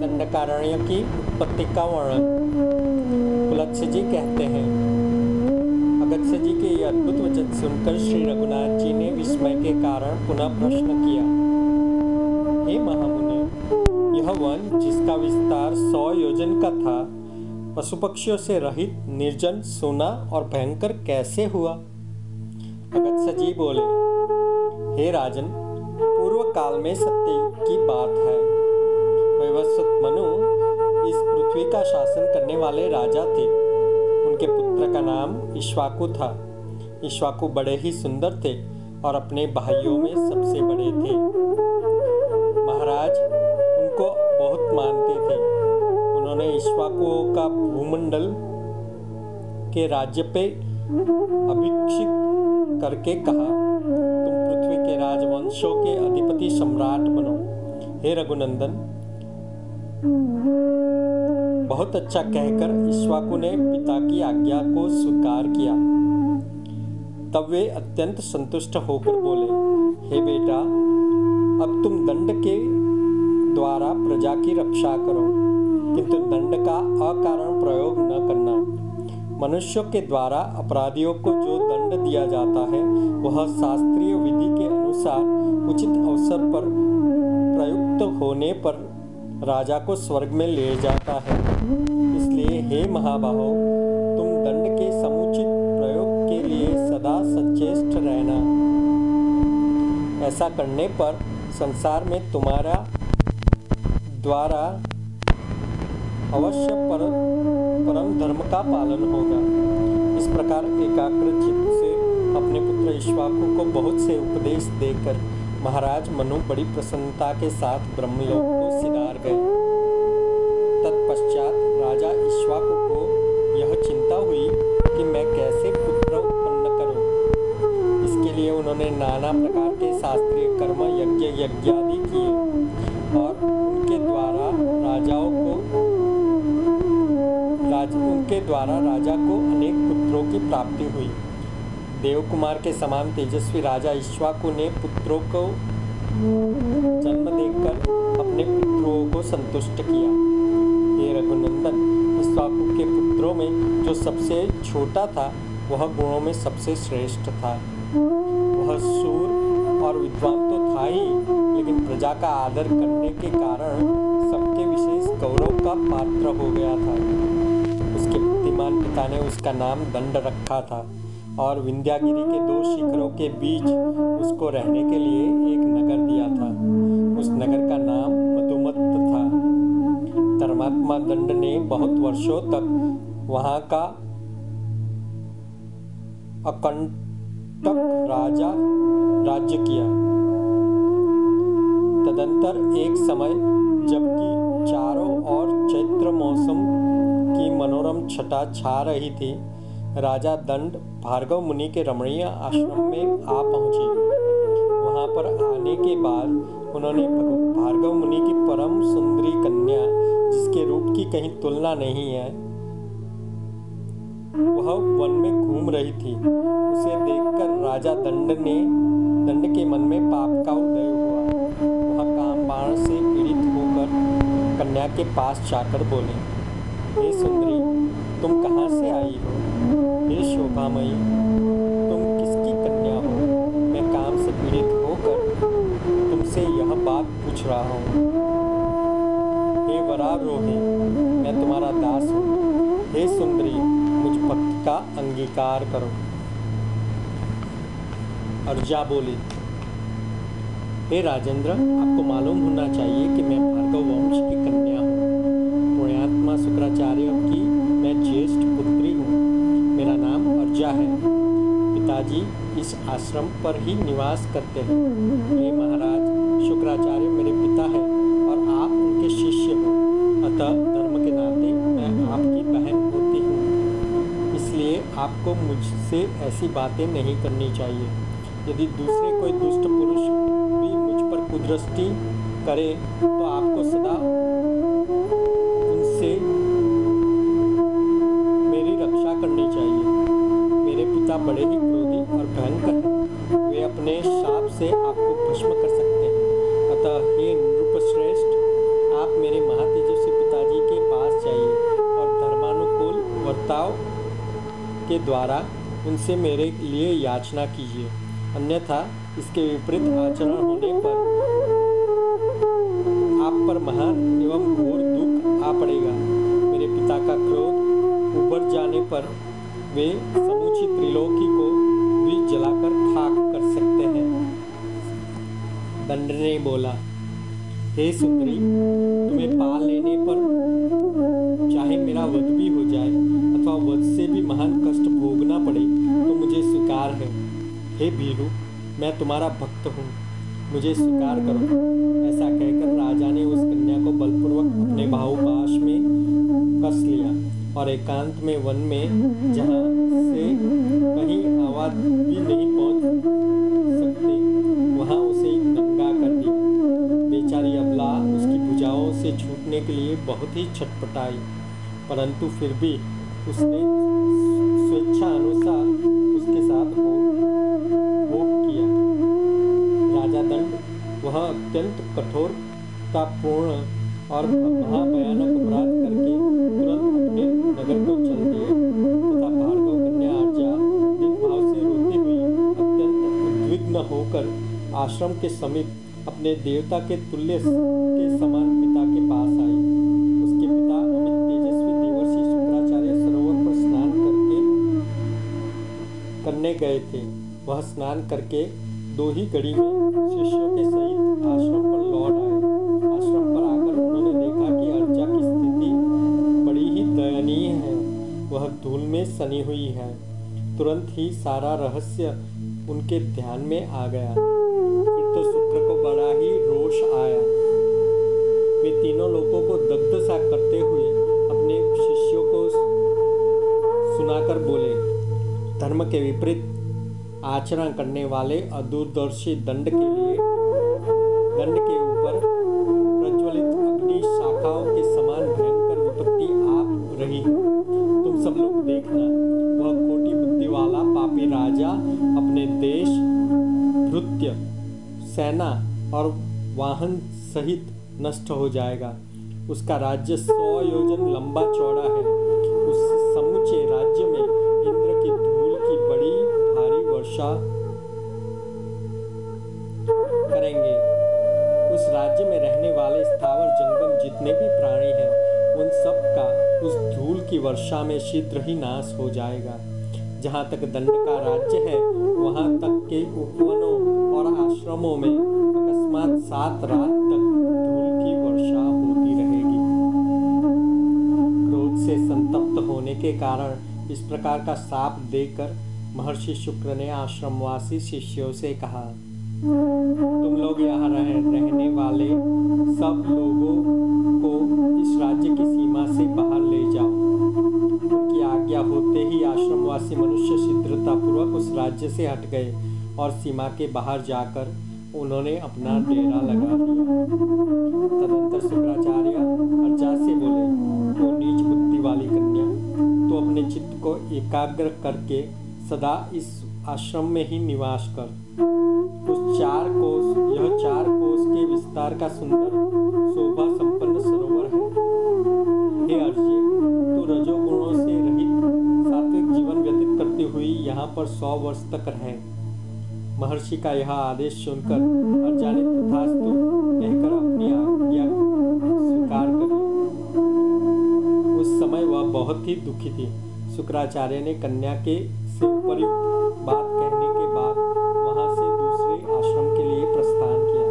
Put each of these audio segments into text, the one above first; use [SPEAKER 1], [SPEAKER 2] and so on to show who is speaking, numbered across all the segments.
[SPEAKER 1] दंडकारण्य की उत्पत्ति का वर्णन कुलत्स्य जी कहते हैं। अगत्य जी के ये अद्भुत वचन सुनकर श्री रघुनाथ जी ने विस्मय के कारण पुनः प्रश्न किया। हे महामुनि, यह वन जिसका विस्तार सौ योजन का था पशु पक्षियों से रहित, निर्जन, सोना और भयंकर कैसे हुआ? अगत्य जी बोले हे राजन पूर्व काल में सत्ययुग की बात है। वैवस्वत मनु, इस पृथ्वी का शासन करने वाले राजा थे। उनके पुत्र का नाम ईश्वाकु था। ईश्वाकु बड़े ही सुंदर थे और अपने भाइयों में सबसे बड़े थे। महाराज, उनको बहुत मानते थे। उन्होंने ईश्वाकुओं का भूमंडल के राज्य पे अभिक्षित करके कहा के राजवंशों के अधिपति सम्राट बनो। हे रघुनंदन, बहुत अच्छा कहकर ईश्वाकु ने पिता की आज्ञा को स्वीकार किया। तब वे अत्यंत संतुष्ट होकर बोले, हे बेटा, अब तुम दंड के द्वारा प्रजा की रक्षा करो, किंतु दंड का अकारण प्रयोग न करना। मनुष्यों के द्वारा अपराधियों को जो दंड दिया जाता है, वह शास्त्रीय विधि के अनुसार उचित अवसर पर प्रयुक्त होने पर राजा को स्वर्ग में ले जाता है। इसलिए हे महाबाहो तुम दंड के समुचित प्रयोग के लिए सदा सचेष्ट रहना। ऐसा करने पर संसार में तुम्हारा द्वारा अवश्य पर, परम धर्म का पालन होगा। इस प्रकार एकाग्र चित्त से अपने पुत्र ईश्वाकु को बहुत से उपदेश देकर महाराज मनु बड़ी प्रसन्नता के साथ ब्रह्मलोक को सिधार गए तत्पश्चात राजा ईश्वाकु को यह चिंता हुई कि मैं कैसे पुत्र उत्पन्न करूँ। इसके लिए उन्होंने नाना प्रकार के शास्त्रीय कर्म, यज्ञ, यज्ञादि किए और उनके द्वारा राजाओं को, राज, उनके द्वारा राजा को अनेक पुत्रों की प्राप्ति हुई देव कुमार के समान तेजस्वी राजा ईश्वाकु ने पुत्रों को जन्म देकर अपने पुत्रों को संतुष्ट किया। हे रघुनंदन ईश्वाकु के पुत्रों में जो सबसे छोटा था, वह गुणों में सबसे श्रेष्ठ था। वह सूर और विद्वान तो था ही, लेकिन प्रजा का आदर करने के कारण सबके विशेष गौरव का पात्र हो गया था। उसके बुद्धिमान पिता ने उसका नाम दंड रखा था। और विंध्यागिरी के दो शिखरों के बीच उसको रहने के लिए एक नगर दिया था। उस नगर का नाम मधुमत था। धर्मात्मा दंड ने बहुत वर्षों तक वहाँ का अकंटक राजा राज्य किया। तदंतर एक समय जबकि चारों ओर चैत्र मौसम की मनोरम छटा छा रही थी राजा दंड भार्गव मुनि के रमणीय आश्रम में आ पहुँचे। वहाँ पर आने के बाद उन्होंने भार्गव मुनि की परम सुंदरी कन्या, जिसके रूप की कहीं तुलना नहीं है, वह वन में घूम रही थी। उसे देखकर राजा दंड ने, दंड के मन में पाप का उदय हुआ। वह काम बाण से पीड़ित होकर कन्या के पास जाकर बोले, हे सुंदरी, तुम कहाँ से आई हो? हे शोभामयी, तुम किसकी कन्या हो? मैं काम से पीड़ित होकर तुमसे यह बात पूछ रहा हूँ। हे वरारोही मैं तुम्हारा दास हूँ। हे सुंदरी, मुझ भक्त का अंगीकार करो। अर्जा बोली, हे राजेंद्र, आपको मालूम होना चाहिए कि मैं भार्गव वंश की कन्या हूँ। पुण्यात्मा शुक्राचार्य आश्रम पर ही निवास करते हैं। हे महाराज, शुक्राचार्य मेरे पिता है और आप उनके शिष्य हो। अतः धर्म के नाते मैं आपकी बहन होती हूँ। इसलिए आपको मुझसे ऐसी बातें नहीं करनी चाहिए। यदि दूसरे कोई दुष्ट पुरुष भी मुझ पर कुदृष्टि करे तो आपको सदा से आपको भस्म कर सकते हैं। अतः हे नृपश्रेष्ठ, आप मेरे महातेजस्वी पिताजी के पास जाइए और धर्मानुकूल वर्ताव के द्वारा उनसे मेरे लिए याचना कीजिए। अन्यथा इसके विपरीत आचरण होने पर आप पर महान एवं घोर दुख आ पड़ेगा। मेरे पिता का क्रोध उबर जाने पर वे समूची त्रिलोकी को भी जलाकर खाक कर सकते दंड ने बोला, हे सुंदरी, तुम्हें पाल लेने पर चाहे मेरा वध भी हो जाए अथवा वध से भी महान कष्ट भोगना पड़े तो मुझे स्वीकार है। हे भीरू मैं तुम्हारा भक्त हूँ, मुझे स्वीकार करो। ऐसा कहकर राजा ने उस कन्या को बलपूर्वक अपने बाहुपाश में कस लिया और एकांत में वन में, जहाँ से कहीं आवाज़ भी नहीं छूटने के लिए बहुत ही छटपटाई, परंतु फिर भी उसने स्वेच्छा अनुसार उसके साथ भोग किया। राजा दंड, वह अत्यंत कठोरतापूर्ण और महाभयानक अपराध करके तुरंत अपने नगर को चल दिए तथा भार्गव कन्या दिन भाव से रोती हुई अत्यंत उद्विग्न होकर आश्रम के समीप अपने देवता के तुल्य के समान करने गए थे। वह स्नान करके दो ही घड़ी में शिष्यों के सहित आश्रम पर लौट आए। आश्रम पर आकर उन्होंने देखा कि अर्जा की स्थिति बड़ी ही दयनीय है। वह धूल में सनी हुई है। तुरंत ही सारा रहस्य उनके ध्यान में आ गया। फिर तो शुक्र को बड़ा ही रोष आया। वे तीनों लोगों को दग्ध सा करते हुए अपने शिष्यों को सुनाकर बोले धर्म के विपरीत आचरण करने वाले अदूरदर्शी दंड के लिए, दंड के ऊपर प्रज्वलित अग्नि शाखाओं के समान भयंकर विपत्ति आप रही तुम सब लोग देखना, वह खोटी बुद्धि वाला पापी राजा, अपने देश, भृत्य, सेना और वाहन सहित नष्ट हो जाएगा। उसका राज्य सौ योजन लंबा चौड़ा है। वर्षा करेंगे। उस राज्य में रहने वाले स्थावर जंगम जितने भी प्राणी हैं, उन सब का उस धूल की वर्षा में शीघ्र ही नाश हो जाएगा। जहाँ तक दंड का राज्य है, वहाँ तक के उपवनों और आश्रमों में अकस्मात सात रात तक धूल की वर्षा होती रहेगी। क्रोध से संतप्त होने के कारण इस प्रकार का साप देकर महर्षि शुक्र ने आश्रमवासी शिष्यों से कहा तुम लोग यहाँ रह, रहने वाले सब लोगों को इस राज्य की सीमा से बाहर ले जाओ। उनकी आज्ञा होते ही आश्रमवासी मनुष्य शीघ्रतापूर्वक उस राज्य से हट गए और सीमा के बाहर जाकर उन्होंने अपना डेरा लगा लिया तदंतर शुक्राचार्य अर्जा से बोले तो नीच बुद्धि वाली कन्या तो अपने चित्त को एकाग्र करके सदा इस आश्रम में ही निवास कर। उस चार कोस, यह चार कोस के विस्तार का सुंदर, शोभा संपन्न सरोवर है। हे अर्जी, तू रजोगुणों से रहित, सात्विक जीवन व्यतीत करती हुई यहाँ पर सौ वर्ष तक रहे। महर्षि का यह आदेश सुनकर अर्जा ने तथास्तु कहकर अपनी आज्ञा स्वीकार कर। उस समय वह बहुत ही दुखी थी। शुक्राचार्य ने कन्या के बात कहने के बाद वहाँ से दूसरे आश्रम के लिए प्रस्थान किया।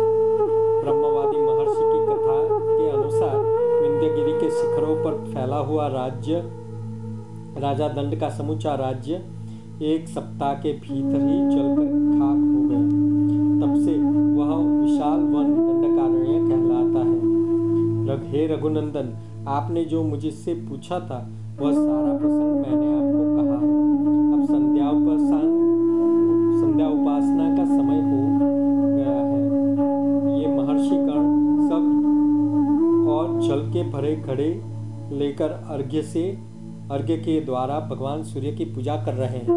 [SPEAKER 1] ब्रह्मवादी महर्षि की कथा के अनुसार विंध्यगिरी के शिखरों पर फैला हुआ राज्य, राजा दंड का समूचा राज्य, एक सप्ताह के भीतर ही जलकर खाक हो गया। तब से वह विशाल वन दंडकारण्य कहलाता है। हे रघुनंदन, आपने जो मुझसे पूछा था, वह सारा प्रसंग खड़े खड़े लेकर अर्घ्य से, अर्घ्य के द्वारा भगवान सूर्य की पूजा कर रहे हैं।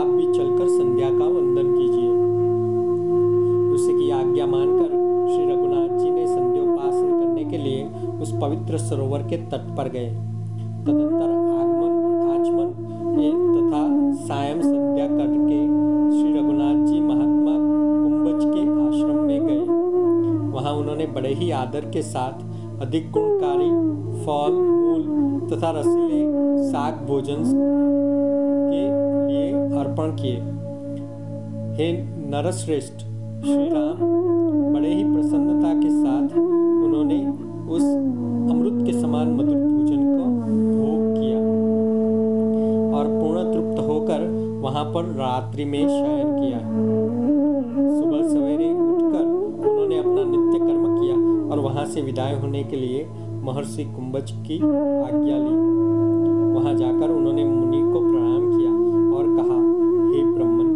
[SPEAKER 1] आप भी चलकर संध्या का वंदन कीजिए। उसी की आज्ञा मानकर श्री रघुनाथ जी ने संध्या संध्योपासन करने के लिए उस पवित्र सरोवर के तट पर गए। तदंतर आगमन, आचमन तथा सायं संध्या करके श्री रघुनाथ जी महात्मा कुंभज के आश्रम में गए। वहाँ उन्होंने बड़े ही आदर के साथ अधिक गुणकारी, फल, मूल तथा रसीले साग भोजन के लिए अर्पण किए। हे नरश्रेष्ठ श्री राम बड़े ही प्रसन्नता के साथ उन्होंने उस अमृत के समान मधुर भोजन को भोग किया और पूर्ण तृप्त होकर वहाँ पर रात्रि में शयन किया। वहाँ से विदाई होने के लिए महर्षि कुंभज की आज्ञा ली। वहाँ जाकर उन्होंने मुनि को प्रणाम किया और कहा, हे ब्रह्मन,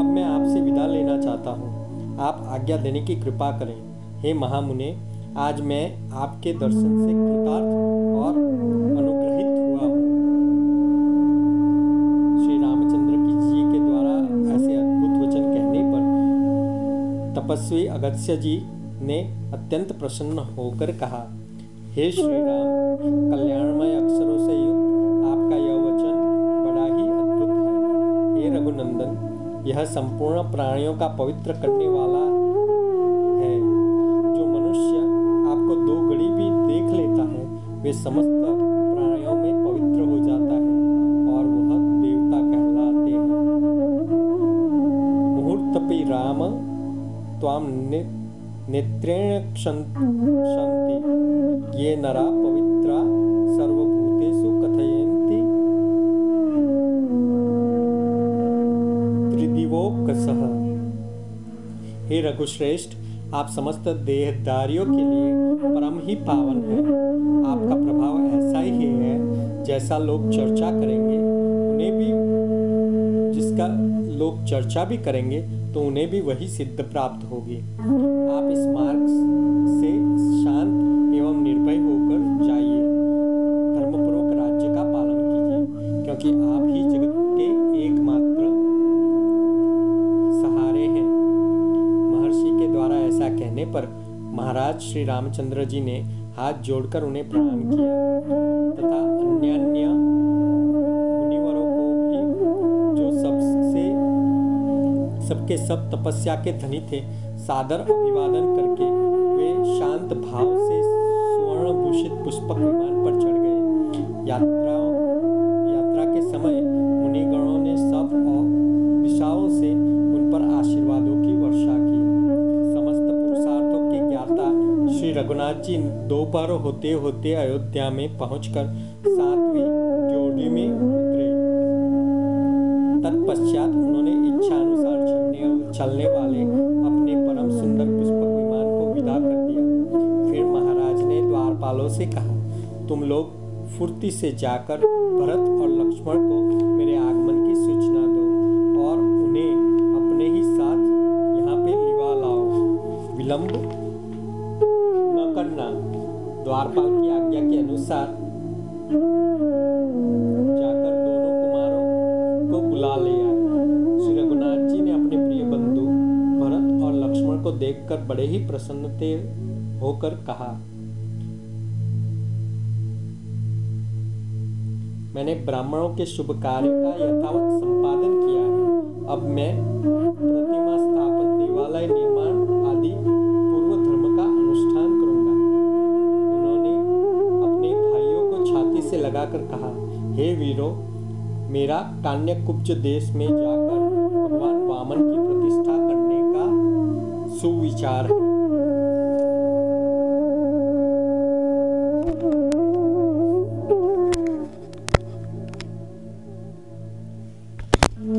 [SPEAKER 1] अब मैं आपसे विदा लेना चाहता हूँ। आप आज्ञा देने की कृपा करें। हे महामुने, आज मैं आपके दर्शन से कृतार्थ और तपस्वी अगस्त्य जी ने अत्यंत प्रसन्न होकर कहा, हे श्री राम कल्याणमय अक्षरों से युक्त आपका यह वचन बड़ा ही अद्भुत है। हे रघुनंदन, यह संपूर्ण प्राणियों का पवित्र करने वाला है। जो मनुष्य आपको दो घड़ी भी देख लेता है, वे समस्त प्राणियों में पवित्र हो जाता है और वह देवता कहलाते हैं। मुहूर्तपि राम त्वाम ने, नेत्रेण क्षंति ये नरा पवित्रा सर्वभूतेषु कथयन्ति। त्रिदिवोकसः हे रघुश्रेष्ठ आप समस्त देहदारियों के लिए परम ही पावन है। आपका प्रभाव ऐसा ही है जैसा लोग चर्चा करेंगे। उन्हें भी जिसका लोग चर्चा भी करेंगे तो उन्हें भी वही सिद्ध प्राप्त होगी। आप इस मार्ग से शांत एवं निर्भय होकर जाइए। धर्मपूर्वक राज्य का पालन कीजिए, क्योंकि आप ही जगत के एकमात्र सहारे हैं। महर्षि के द्वारा ऐसा कहने पर महाराज श्री रामचंद्र जी ने हाथ जोड़कर उन्हें प्रणाम किया। सबके सब तपस्या के धनी थे। सादर अभिवादन करके वे शांत भाव से स्वर्ण भूषित पुष्पक विमान पर चढ़ गए। यात्रा यात्रा के समय मुनिगणों ने सब और दिशाओं से उन पर आशीर्वादों की वर्षा की। समस्त पुरुषार्थों के ज्ञाता श्री रघुनाथ जी दोपहर होते होते अयोध्या में पहुंचकर सातवीं जोड़ी में उतरे। तत्पश्चात उन्होंने इच्छा अनुसार चलने चलने वाले अपने परम सुंदर पुष्पक विमान को विदा कर दिया। फिर महाराज ने द्वारपालों से कहा, तुम लोग फुर्ती से जाकर भरत और लक्ष्मण को मेरे आगमन की सूचना दो और उन्हें अपने ही साथ यहाँ पे लिवा लाओ। विलंब न करना। द्वारपाल की आज्ञा के अनुसार देखकर बड़े ही प्रसन्नते होकर कहा, मैंने ब्राह्मणों के शुभ कार्य का यथावत संपादन किया है। अब मैं प्रतिमा स्थापन, देवालय निर्माण आदि पूर्व धर्म का अनुष्ठान करूँगा। उन्होंने अपने भाइयों को छाती से लगाकर कहा, हे वीरों, मेरा कान्यकुब्ज देश में का